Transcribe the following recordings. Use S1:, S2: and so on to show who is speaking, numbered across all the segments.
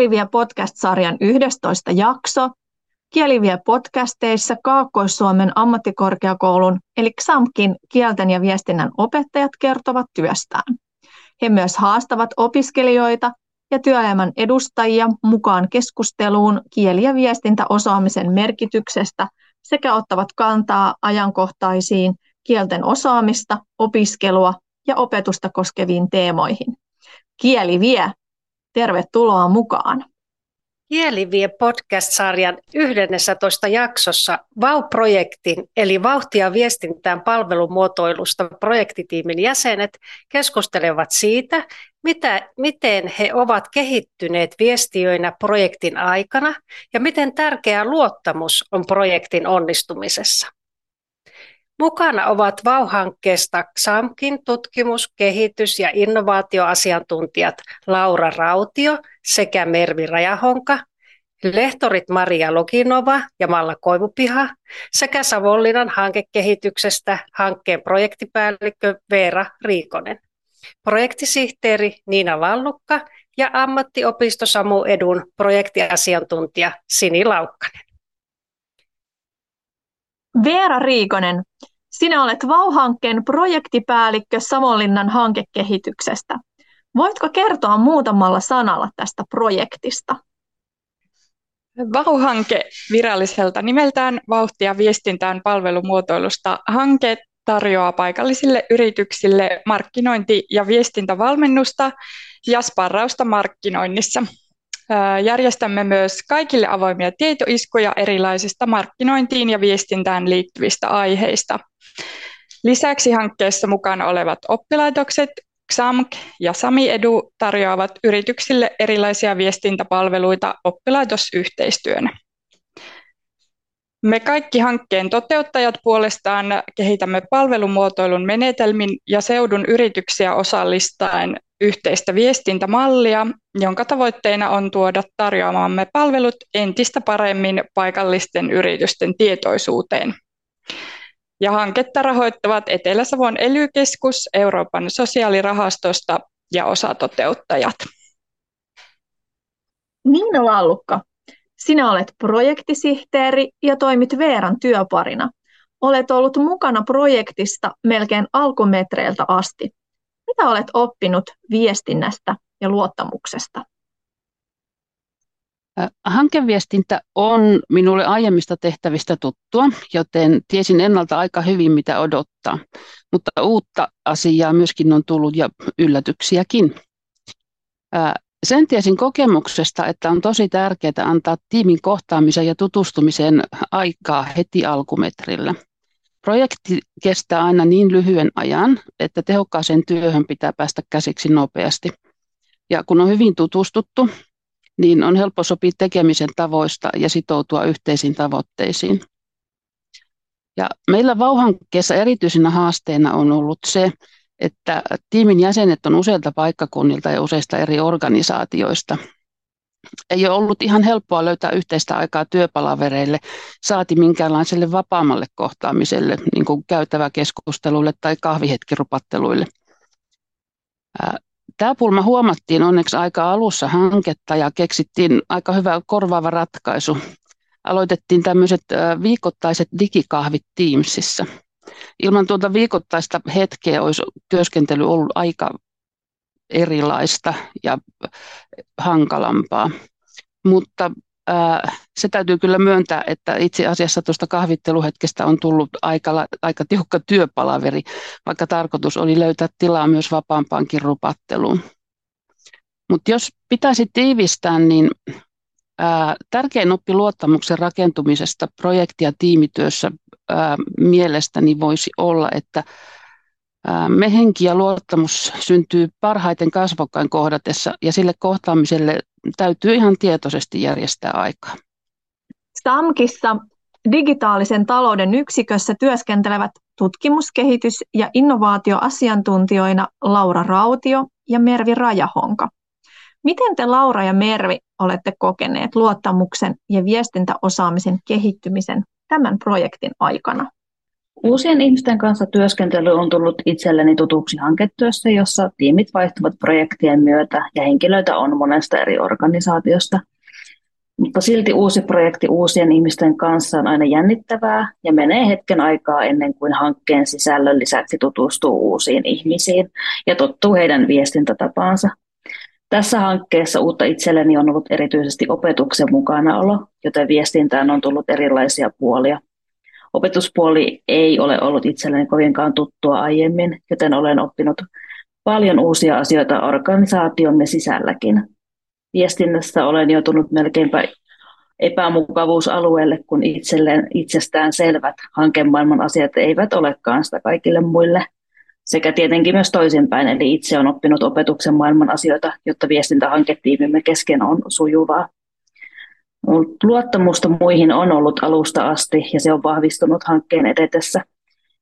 S1: Kielivie podcast-sarjan 11 jakso. Kielivie podcasteissa Kaakkois-Suomen ammattikorkeakoulun eli XAMKin kielten ja viestinnän opettajat kertovat työstään. He myös haastavat opiskelijoita ja työelämän edustajia mukaan keskusteluun kieli- ja viestintäosaamisen merkityksestä sekä ottavat kantaa ajankohtaisiin kielten osaamista, opiskelua ja opetusta koskeviin teemoihin. Kieli vie. Tervetuloa mukaan.
S2: Kielivie podcast-sarjan 11 jaksossa VAU-projektin eli vauhtia viestintään palvelumuotoilusta projektitiimin jäsenet keskustelevat siitä, mitä, miten he ovat kehittyneet viestiöinä projektin aikana ja miten tärkeä luottamus on projektin onnistumisessa. Mukana ovat VAU-hankkeesta XAMKin tutkimus-, kehitys- ja innovaatioasiantuntijat Laura Rautio sekä Mervi Rajahonka, lehtorit Maria Loginova ja Malla Koivupiha sekä Savonlinnan hankekehityksestä hankkeen projektipäällikkö Veera Riikonen, projektisihteeri Niina Lallukka ja ammattiopisto Samu Edun projektiasiantuntija Sini Laukkanen.
S1: Veera Riikonen, sinä olet VAU-hankkeen projektipäällikkö Savonlinnan hankekehityksestä. Voitko kertoa muutamalla sanalla tästä projektista?
S3: VAU-hanke viralliselta nimeltään Vauhtia viestintään palvelumuotoilusta hanke tarjoaa paikallisille yrityksille markkinointi- ja viestintävalmennusta ja sparrausta markkinoinnissa. Järjestämme myös kaikille avoimia tietoiskuja erilaisista markkinointiin ja viestintään liittyvistä aiheista. Lisäksi hankkeessa mukana olevat oppilaitokset XAMK ja Sami Edu tarjoavat yrityksille erilaisia viestintäpalveluita oppilaitosyhteistyönä. Me kaikki hankkeen toteuttajat puolestaan kehitämme palvelumuotoilun menetelmin ja seudun yrityksiä osallistaen yhteistä viestintämallia, jonka tavoitteena on tuoda tarjoamamme palvelut entistä paremmin paikallisten yritysten tietoisuuteen. Ja hanketta rahoittavat Etelä-Savon ely Euroopan sosiaalirahastosta ja osatoteuttajat.
S1: Niina Lallukka, sinä olet projektisihteeri ja toimit Veeran työparina. Olet ollut mukana projektista melkein alkumetreiltä asti. Mitä olet oppinut viestinnästä ja luottamuksesta?
S4: Hankeviestintä on minulle aiemmista tehtävistä tuttua, joten tiesin ennalta aika hyvin, mitä odottaa. Mutta uutta asiaa myöskin on tullut ja yllätyksiäkin. Sen tiesin kokemuksesta, että on tosi tärkeää antaa tiimin kohtaamisen ja tutustumisen aikaa heti alkumetrillä. Projekti kestää aina niin lyhyen ajan, että tehokkaaseen työhön pitää päästä käsiksi nopeasti. Ja kun on hyvin tutustuttu, niin on helppo sopia tekemisen tavoista ja sitoutua yhteisiin tavoitteisiin. Ja meillä Vauhankkeessa erityisenä haasteena on ollut se, että tiimin jäsenet on useilta paikkakunnilta ja useista eri organisaatioista. Ei ole ollut ihan helppoa löytää yhteistä aikaa työpalavereille, saati minkäänlaiselle vapaammalle kohtaamiselle, niin kuin käytäväkeskusteluille tai kahvihetkirupatteluille. Tämä pulma huomattiin onneksi aika alussa hanketta ja keksittiin aika hyvä korvaava ratkaisu. Aloitettiin tämmöiset viikoittaiset digikahvit Teamsissa. Ilman tuota viikoittaista hetkeä olisi työskentely ollut aika erilaista ja hankalampaa. Mutta se täytyy kyllä myöntää, että itse asiassa tuosta kahvitteluhetkestä on tullut aika, aika tiukka työpalaveri, vaikka tarkoitus oli löytää tilaa myös vapaampaankin rupatteluun. Mutta jos pitäisi tiivistää, niin ää, tärkein oppi luottamuksen rakentumisesta projekti- ja tiimityössä ää, mielestäni voisi olla, että me henki ja luottamus syntyy parhaiten kasvokkain kohdatessa ja sille kohtaamiselle täytyy ihan tietoisesti järjestää aikaa.
S1: STAMKissa digitaalisen talouden yksikössä työskentelevät tutkimus-, kehitys- ja innovaatioasiantuntijoina Laura Rautio ja Mervi Rajahonka. Miten te Laura ja Mervi olette kokeneet luottamuksen ja viestintäosaamisen kehittymisen tämän projektin aikana?
S5: Uusien ihmisten kanssa työskentely on tullut itselleni tutuksi hanketyössä, jossa tiimit vaihtuvat projektien myötä ja henkilöitä on monesta eri organisaatiosta. Mutta silti uusi projekti uusien ihmisten kanssa on aina jännittävää ja menee hetken aikaa ennen kuin hankkeen sisällön lisäksi tutustuu uusiin ihmisiin ja tottuu heidän viestintätapaansa. Tässä hankkeessa uutta itselleni on ollut erityisesti opetuksen mukanaolo, joten viestintään on tullut erilaisia puolia. Opetuspuoli ei ole ollut itselleni kovinkaan tuttua aiemmin, joten olen oppinut paljon uusia asioita organisaatiomme sisälläkin. Viestinnässä olen joutunut melkeinpä epämukavuusalueelle, kun itselleen itsestään selvät hankemaailman asiat eivät olekaan sitä kaikille muille. Sekä tietenkin myös toisinpäin, eli itse on oppinut opetuksen maailman asioita, jotta viestintähanketiimimme kesken on sujuvaa. Luottamusta muihin on ollut alusta asti ja se on vahvistunut hankkeen edetessä.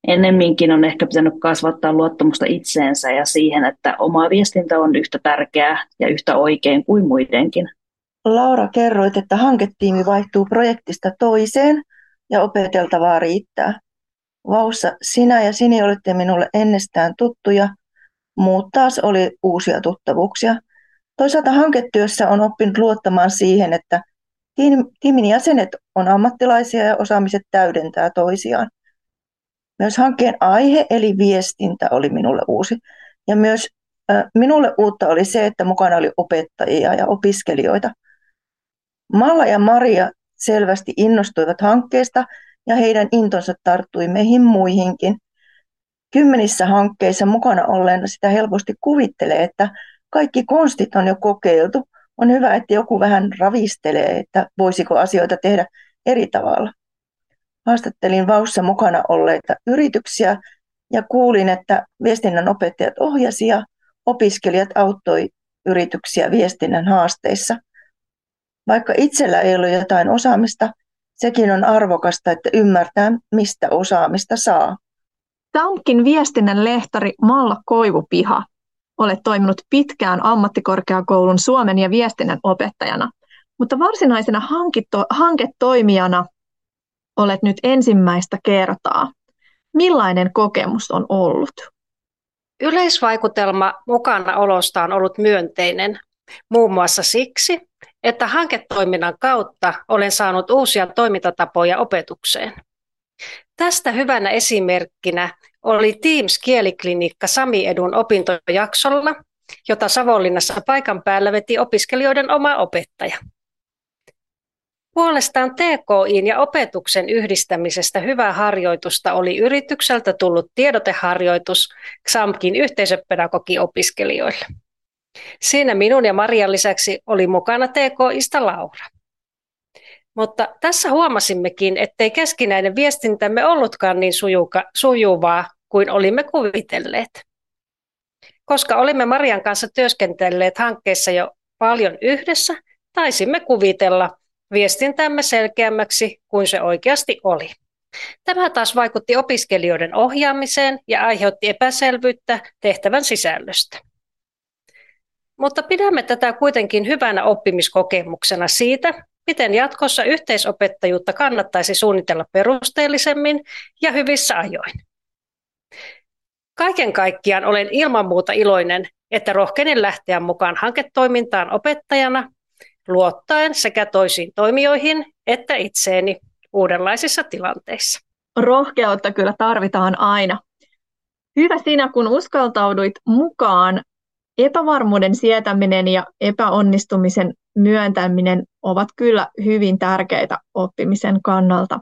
S5: Ennemminkin on ehkä pitänyt kasvattaa luottamusta itseensä ja siihen, että oma viestintä on yhtä tärkeää ja yhtä oikein kuin muidenkin.
S6: Laura, kerroit, että hanketiimi vaihtuu projektista toiseen ja opeteltavaa riittää. Vaussa, sinä ja Sini olitte minulle ennestään tuttuja, muut taas oli uusia tuttavuuksia. Toisaalta hanketyössä on oppinut luottamaan siihen, että tiimin jäsenet on ammattilaisia ja osaamiset täydentää toisiaan. Myös hankkeen aihe eli viestintä oli minulle uusi. Ja myös minulle uutta oli se, että mukana oli opettajia ja opiskelijoita. Malla ja Maria selvästi innostuivat hankkeesta ja heidän intonsa tarttui meihin muihinkin. Kymmenissä hankkeissa mukana olleena sitä helposti kuvittelee, että kaikki konstit on jo kokeiltu. On hyvä, että joku vähän ravistelee, että voisiko asioita tehdä eri tavalla. Haastattelin Vaussa mukana olleita yrityksiä ja kuulin, että viestinnän opettajat ohjasi ja opiskelijat auttoi yrityksiä viestinnän haasteissa. Vaikka itsellä ei ole jotain osaamista, sekin on arvokasta, että ymmärtää, mistä osaamista saa.
S1: Tamkin viestinnän lehtori Malla Koivupiha. Olet toiminut pitkään ammattikorkeakoulun Suomen ja viestinnän opettajana, mutta varsinaisena hanketoimijana olet nyt ensimmäistä kertaa. Millainen kokemus on ollut?
S2: Yleisvaikutelma mukanaolosta on ollut myönteinen, muun muassa siksi, että hanketoiminnan kautta olen saanut uusia toimintatapoja opetukseen. Tästä hyvänä esimerkkinä oli Teams-kieliklinikka Sami Edun opintojaksolla, jota Savonlinnassa paikan päällä veti opiskelijoiden oma opettaja. Puolestaan TKIin ja opetuksen yhdistämisestä hyvää harjoitusta oli yritykseltä tullut tiedoteharjoitus XAMKin yhteisöpedagogi-opiskelijoille. Siinä minun ja Marian lisäksi oli mukana TKIsta Laura. Mutta tässä huomasimmekin, ettei keskinäinen viestintämme ollutkaan niin sujuka, sujuvaa kuin olimme kuvitelleet. Koska olimme Marian kanssa työskentelleet hankkeessa jo paljon yhdessä, taisimme kuvitella viestintämme selkeämmäksi kuin se oikeasti oli. Tämä taas vaikutti opiskelijoiden ohjaamiseen ja aiheutti epäselvyyttä tehtävän sisällöstä. Mutta pidämme tätä kuitenkin hyvänä oppimiskokemuksena siitä, miten jatkossa yhteisopettajuutta kannattaisi suunnitella perusteellisemmin ja hyvissä ajoin. Kaiken kaikkiaan olen ilman muuta iloinen, että rohkenin lähteä mukaan hanketoimintaan opettajana, luottaen sekä toisiin toimijoihin että itseeni uudenlaisissa tilanteissa.
S1: Rohkeutta kyllä tarvitaan aina. Hyvä sinä, kun uskaltauduit mukaan Epävarmuuden sietäminen ja epäonnistumisen myöntäminen ovat kyllä hyvin tärkeitä oppimisen kannalta.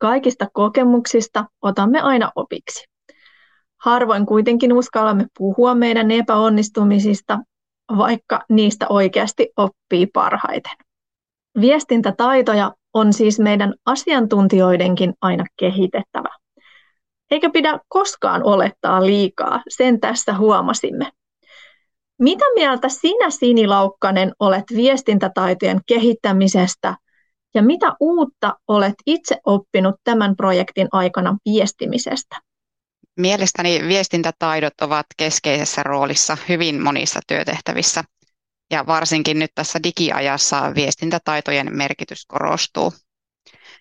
S1: Kaikista kokemuksista otamme aina opiksi. Harvoin kuitenkin uskallamme puhua meidän epäonnistumisista, vaikka niistä oikeasti oppii parhaiten. Viestintätaitoja on siis meidän asiantuntijoidenkin aina kehitettävä. Eikä pidä koskaan olettaa liikaa, sen tässä huomasimme. Mitä mieltä sinä, Sini Laukkanen, olet viestintätaitojen kehittämisestä ja mitä uutta olet itse oppinut tämän projektin aikana viestimisestä?
S7: Mielestäni viestintätaidot ovat keskeisessä roolissa hyvin monissa työtehtävissä ja varsinkin nyt tässä digiajassa viestintätaitojen merkitys korostuu.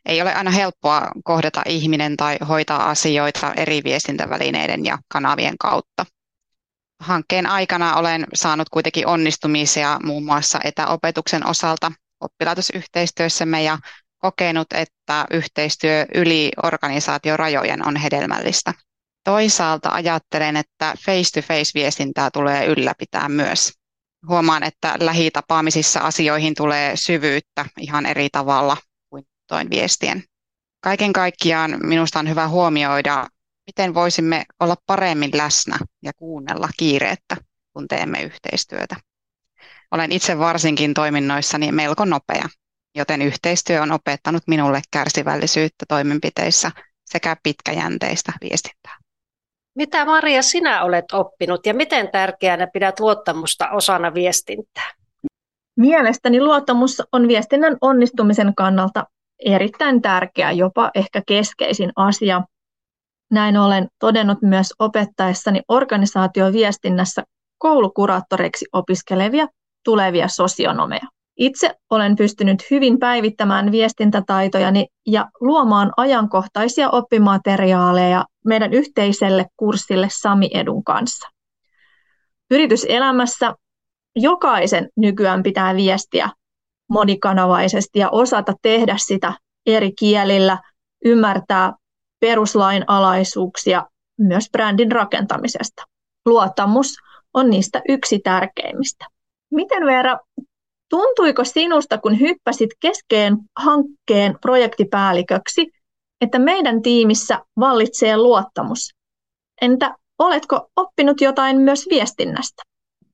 S7: Ei ole aina helppoa kohdata ihminen tai hoitaa asioita eri viestintävälineiden ja kanavien kautta. Hankkeen aikana olen saanut kuitenkin onnistumisia muun muassa etäopetuksen osalta oppilaitosyhteistyössämme ja kokenut, että yhteistyö yli organisaatiorajojen on hedelmällistä. Toisaalta ajattelen, että face-to-face-viestintää tulee ylläpitää myös. Huomaan, että lähitapaamisissa asioihin tulee syvyyttä ihan eri tavalla kuin toin viestien. Kaiken kaikkiaan minusta on hyvä huomioida, miten voisimme olla paremmin läsnä ja kuunnella kiireettä, kun teemme yhteistyötä. Olen itse varsinkin toiminnoissani melko nopea, joten yhteistyö on opettanut minulle kärsivällisyyttä toimenpiteissä sekä pitkäjänteistä viestintää.
S2: Mitä Maria sinä olet oppinut ja miten tärkeänä pidät luottamusta osana viestintää?
S1: Mielestäni luottamus on viestinnän onnistumisen kannalta erittäin tärkeä, jopa ehkä keskeisin asia. Näin olen todennut myös opettaessani organisaatioviestinnässä koulukuraattoreiksi opiskelevia tulevia sosionomeja. Itse olen pystynyt hyvin päivittämään viestintätaitojani ja luomaan ajankohtaisia oppimateriaaleja meidän yhteiselle kurssille Sami Edun kanssa. Yrityselämässä jokaisen nykyään pitää viestiä monikanavaisesti ja osata tehdä sitä eri kielillä, ymmärtää peruslain alaisuuksia myös brändin rakentamisesta. Luottamus on niistä yksi tärkeimmistä. Miten Veera Tuntuiko sinusta, kun hyppäsit keskeen hankkeen projektipäälliköksi, että meidän tiimissä vallitsee luottamus? Entä oletko oppinut jotain myös viestinnästä?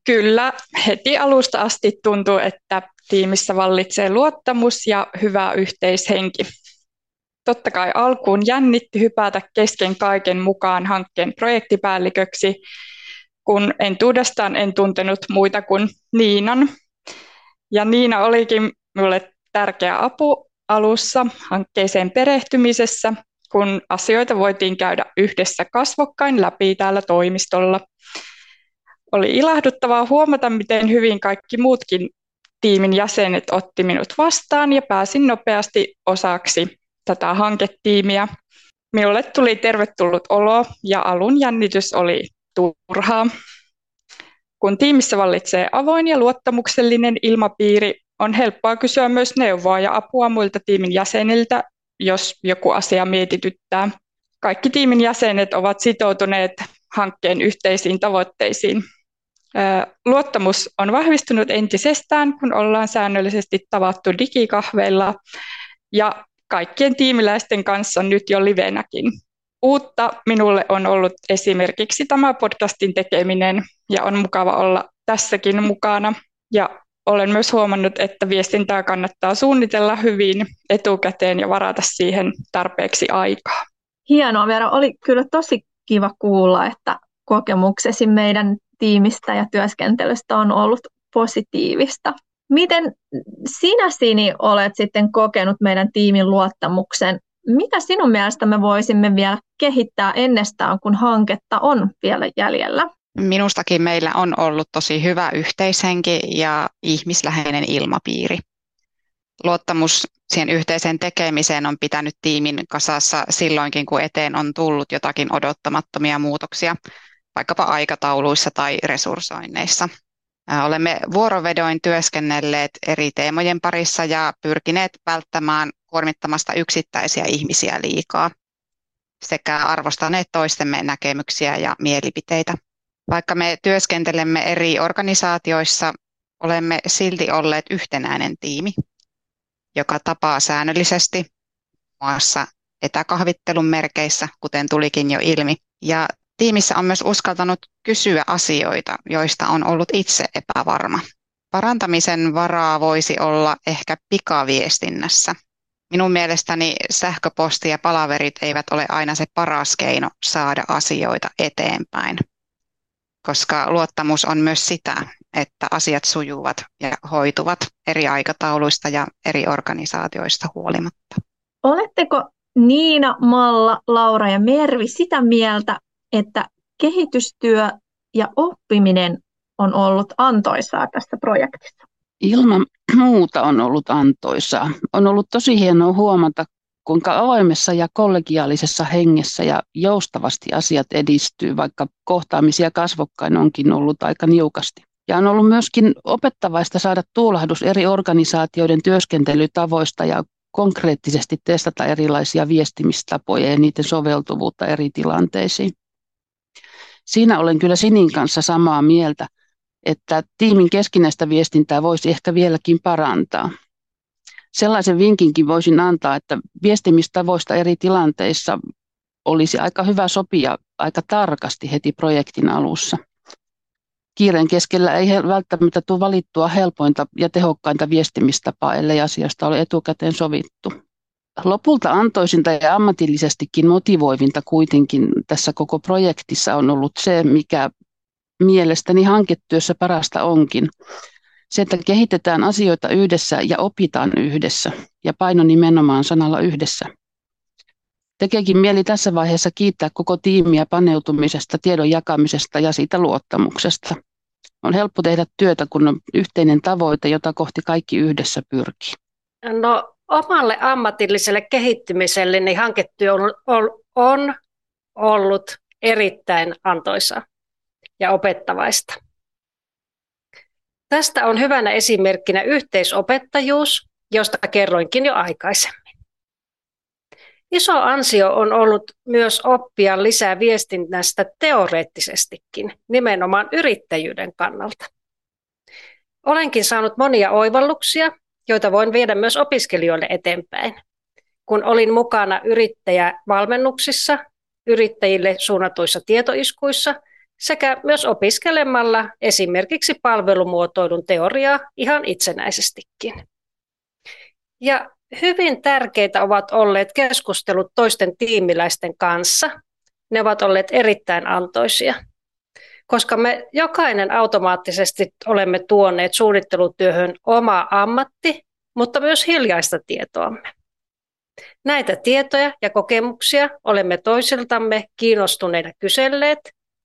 S3: Kyllä, heti alusta asti tuntuu, että tiimissä vallitsee luottamus ja hyvä yhteishenki. Totta kai alkuun jännitti hypätä kesken kaiken mukaan hankkeen projektipäälliköksi, kun entuudestaan en tuntenut muita kuin Niinan, ja Niina olikin minulle tärkeä apu alussa hankkeeseen perehtymisessä, kun asioita voitiin käydä yhdessä kasvokkain läpi täällä toimistolla. Oli ilahduttavaa huomata, miten hyvin kaikki muutkin tiimin jäsenet otti minut vastaan ja pääsin nopeasti osaksi tätä hanketiimiä. Minulle tuli tervetullut olo ja alun jännitys oli turhaa. Kun tiimissä vallitsee avoin ja luottamuksellinen ilmapiiri, on helppoa kysyä myös neuvoa ja apua muilta tiimin jäseniltä, jos joku asia mietityttää. Kaikki tiimin jäsenet ovat sitoutuneet hankkeen yhteisiin tavoitteisiin. Luottamus on vahvistunut entisestään, kun ollaan säännöllisesti tavattu digikahveilla ja kaikkien tiimiläisten kanssa nyt jo livenäkin. Uutta minulle on ollut esimerkiksi tämä podcastin tekeminen ja on mukava olla tässäkin mukana. Ja olen myös huomannut, että viestintää kannattaa suunnitella hyvin etukäteen ja varata siihen tarpeeksi aikaa.
S1: Hienoa Vera, oli kyllä tosi kiva kuulla, että kokemuksesi meidän tiimistä ja työskentelystä on ollut positiivista. Miten sinä Sini olet sitten kokenut meidän tiimin luottamuksen mitä sinun mielestä me voisimme vielä kehittää ennestään, kun hanketta on vielä jäljellä?
S7: Minustakin meillä on ollut tosi hyvä yhteishenki ja ihmisläheinen ilmapiiri. Luottamus siihen yhteiseen tekemiseen on pitänyt tiimin kasassa silloinkin, kun eteen on tullut jotakin odottamattomia muutoksia, vaikkapa aikatauluissa tai resurssoinneissa. Olemme vuorovedoin työskennelleet eri teemojen parissa ja pyrkineet välttämään kuormittamasta yksittäisiä ihmisiä liikaa sekä arvostaneet toistemme näkemyksiä ja mielipiteitä. Vaikka me työskentelemme eri organisaatioissa, olemme silti olleet yhtenäinen tiimi, joka tapaa säännöllisesti muassa etäkahvittelun merkeissä, kuten tulikin jo ilmi. Ja tiimissä on myös uskaltanut kysyä asioita, joista on ollut itse epävarma. Parantamisen varaa voisi olla ehkä pikaviestinnässä, Minun mielestäni sähköposti ja palaverit eivät ole aina se paras keino saada asioita eteenpäin, koska luottamus on myös sitä, että asiat sujuvat ja hoituvat eri aikatauluista ja eri organisaatioista huolimatta.
S1: Oletteko Niina, Malla, Laura ja Mervi sitä mieltä, että kehitystyö ja oppiminen on ollut antoisaa tässä projektissa?
S4: Ilman muuta on ollut antoisaa. On ollut tosi hienoa huomata, kuinka avoimessa ja kollegiaalisessa hengessä ja joustavasti asiat edistyy, vaikka kohtaamisia kasvokkain onkin ollut aika niukasti. Ja on ollut myöskin opettavaista saada tuulahdus eri organisaatioiden työskentelytavoista ja konkreettisesti testata erilaisia viestimistapoja ja niiden soveltuvuutta eri tilanteisiin. Siinä olen kyllä Sinin kanssa samaa mieltä, että tiimin keskinäistä viestintää voisi ehkä vieläkin parantaa. Sellaisen vinkinkin voisin antaa, että viestimistavoista eri tilanteissa olisi aika hyvä sopia aika tarkasti heti projektin alussa. Kiireen keskellä ei välttämättä tule valittua helpointa ja tehokkainta viestimistapaa, ellei asiasta ole etukäteen sovittu. Lopulta antoisinta ja ammatillisestikin motivoivinta kuitenkin tässä koko projektissa on ollut se, mikä mielestäni hanketyössä parasta onkin. Se, että kehitetään asioita yhdessä ja opitaan yhdessä, ja paino nimenomaan sanalla yhdessä. Tekeekin mieli tässä vaiheessa kiittää koko tiimiä paneutumisesta, tiedon jakamisesta ja siitä luottamuksesta. On helppo tehdä työtä, kun on yhteinen tavoite, jota kohti kaikki yhdessä pyrkii.
S2: No omalle ammatilliselle kehittymiselle niin hanketyö on, on, on ollut erittäin antoisa ja opettavaista. Tästä on hyvänä esimerkkinä yhteisopettajuus, josta kerroinkin jo aikaisemmin. Iso ansio on ollut myös oppia lisää viestinnästä teoreettisestikin, nimenomaan yrittäjyyden kannalta. Olenkin saanut monia oivalluksia, joita voin viedä myös opiskelijoille eteenpäin. Kun olin mukana yrittäjävalmennuksissa, yrittäjille suunnatuissa tietoiskuissa sekä myös opiskelemalla esimerkiksi palvelumuotoilun teoriaa ihan itsenäisestikin. Ja hyvin tärkeitä ovat olleet keskustelut toisten tiimiläisten kanssa. Ne ovat olleet erittäin antoisia, koska me jokainen automaattisesti olemme tuoneet suunnittelutyöhön oma ammatti, mutta myös hiljaista tietoamme. Näitä tietoja ja kokemuksia olemme toisiltamme kiinnostuneina kyselleet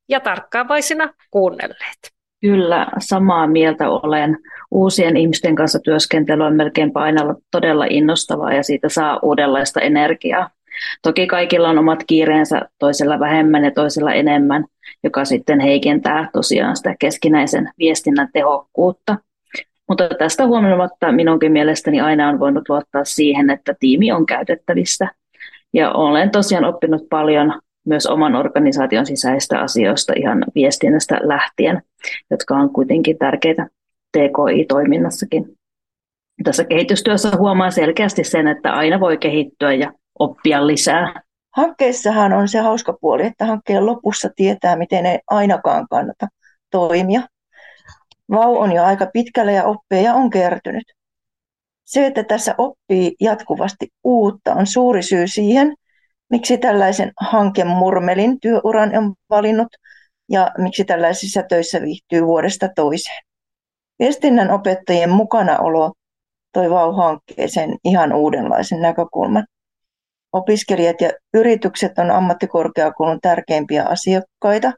S2: ja tarkkaavaisina kuunnelleet.
S5: Kyllä, samaa mieltä olen. Uusien ihmisten kanssa työskentely on melkein painalla todella innostavaa ja siitä saa uudenlaista energiaa. Toki kaikilla on omat kiireensä, toisella vähemmän ja toisella enemmän, joka sitten heikentää tosiaan sitä keskinäisen viestinnän tehokkuutta. Mutta tästä huomioimatta minunkin mielestäni aina on voinut luottaa siihen, että tiimi on käytettävissä. Ja olen tosiaan oppinut paljon myös oman organisaation sisäistä asioista ihan viestinnästä lähtien, jotka on kuitenkin tärkeitä TKI-toiminnassakin. Tässä kehitystyössä huomaa selkeästi sen, että aina voi kehittyä ja oppia lisää.
S6: Hankkeissahan on se hauska puoli, että hankkeen lopussa tietää, miten ei ainakaan kannata toimia. Vau on jo aika pitkällä ja oppeja on kertynyt. Se, että tässä oppii jatkuvasti uutta, on suuri syy siihen, miksi tällaisen hankemurmelin työuran on valinnut ja miksi tällaisissa töissä viihtyy vuodesta toiseen. Viestinnän opettajien mukanaolo toi VAU-hankkeeseen ihan uudenlaisen näkökulman. Opiskelijat ja yritykset on ammattikorkeakoulun tärkeimpiä asiakkaita.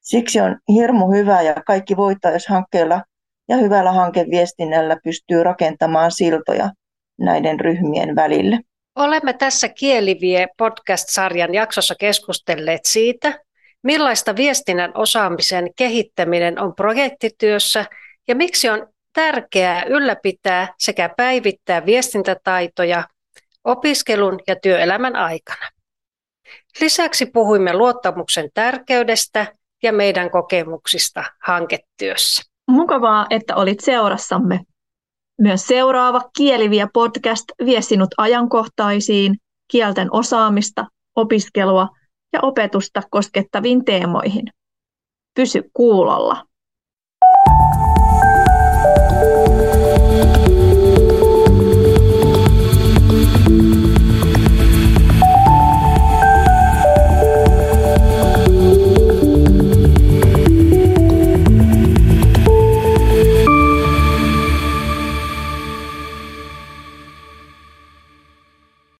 S6: Siksi on hirmu hyvä ja kaikki voittaa, jos hankkeella ja hyvällä hankeviestinnällä pystyy rakentamaan siltoja näiden ryhmien välille.
S2: Olemme tässä Kielivie podcast-sarjan jaksossa keskustelleet siitä, millaista viestinnän osaamisen kehittäminen on projektityössä ja miksi on tärkeää ylläpitää sekä päivittää viestintätaitoja opiskelun ja työelämän aikana. Lisäksi puhuimme luottamuksen tärkeydestä ja meidän kokemuksista hanketyössä.
S1: Mukavaa, että olit seurassamme. Myös seuraava Kieliviä podcast vie sinut ajankohtaisiin kielten osaamista, opiskelua ja opetusta koskettaviin teemoihin. Pysy kuulolla.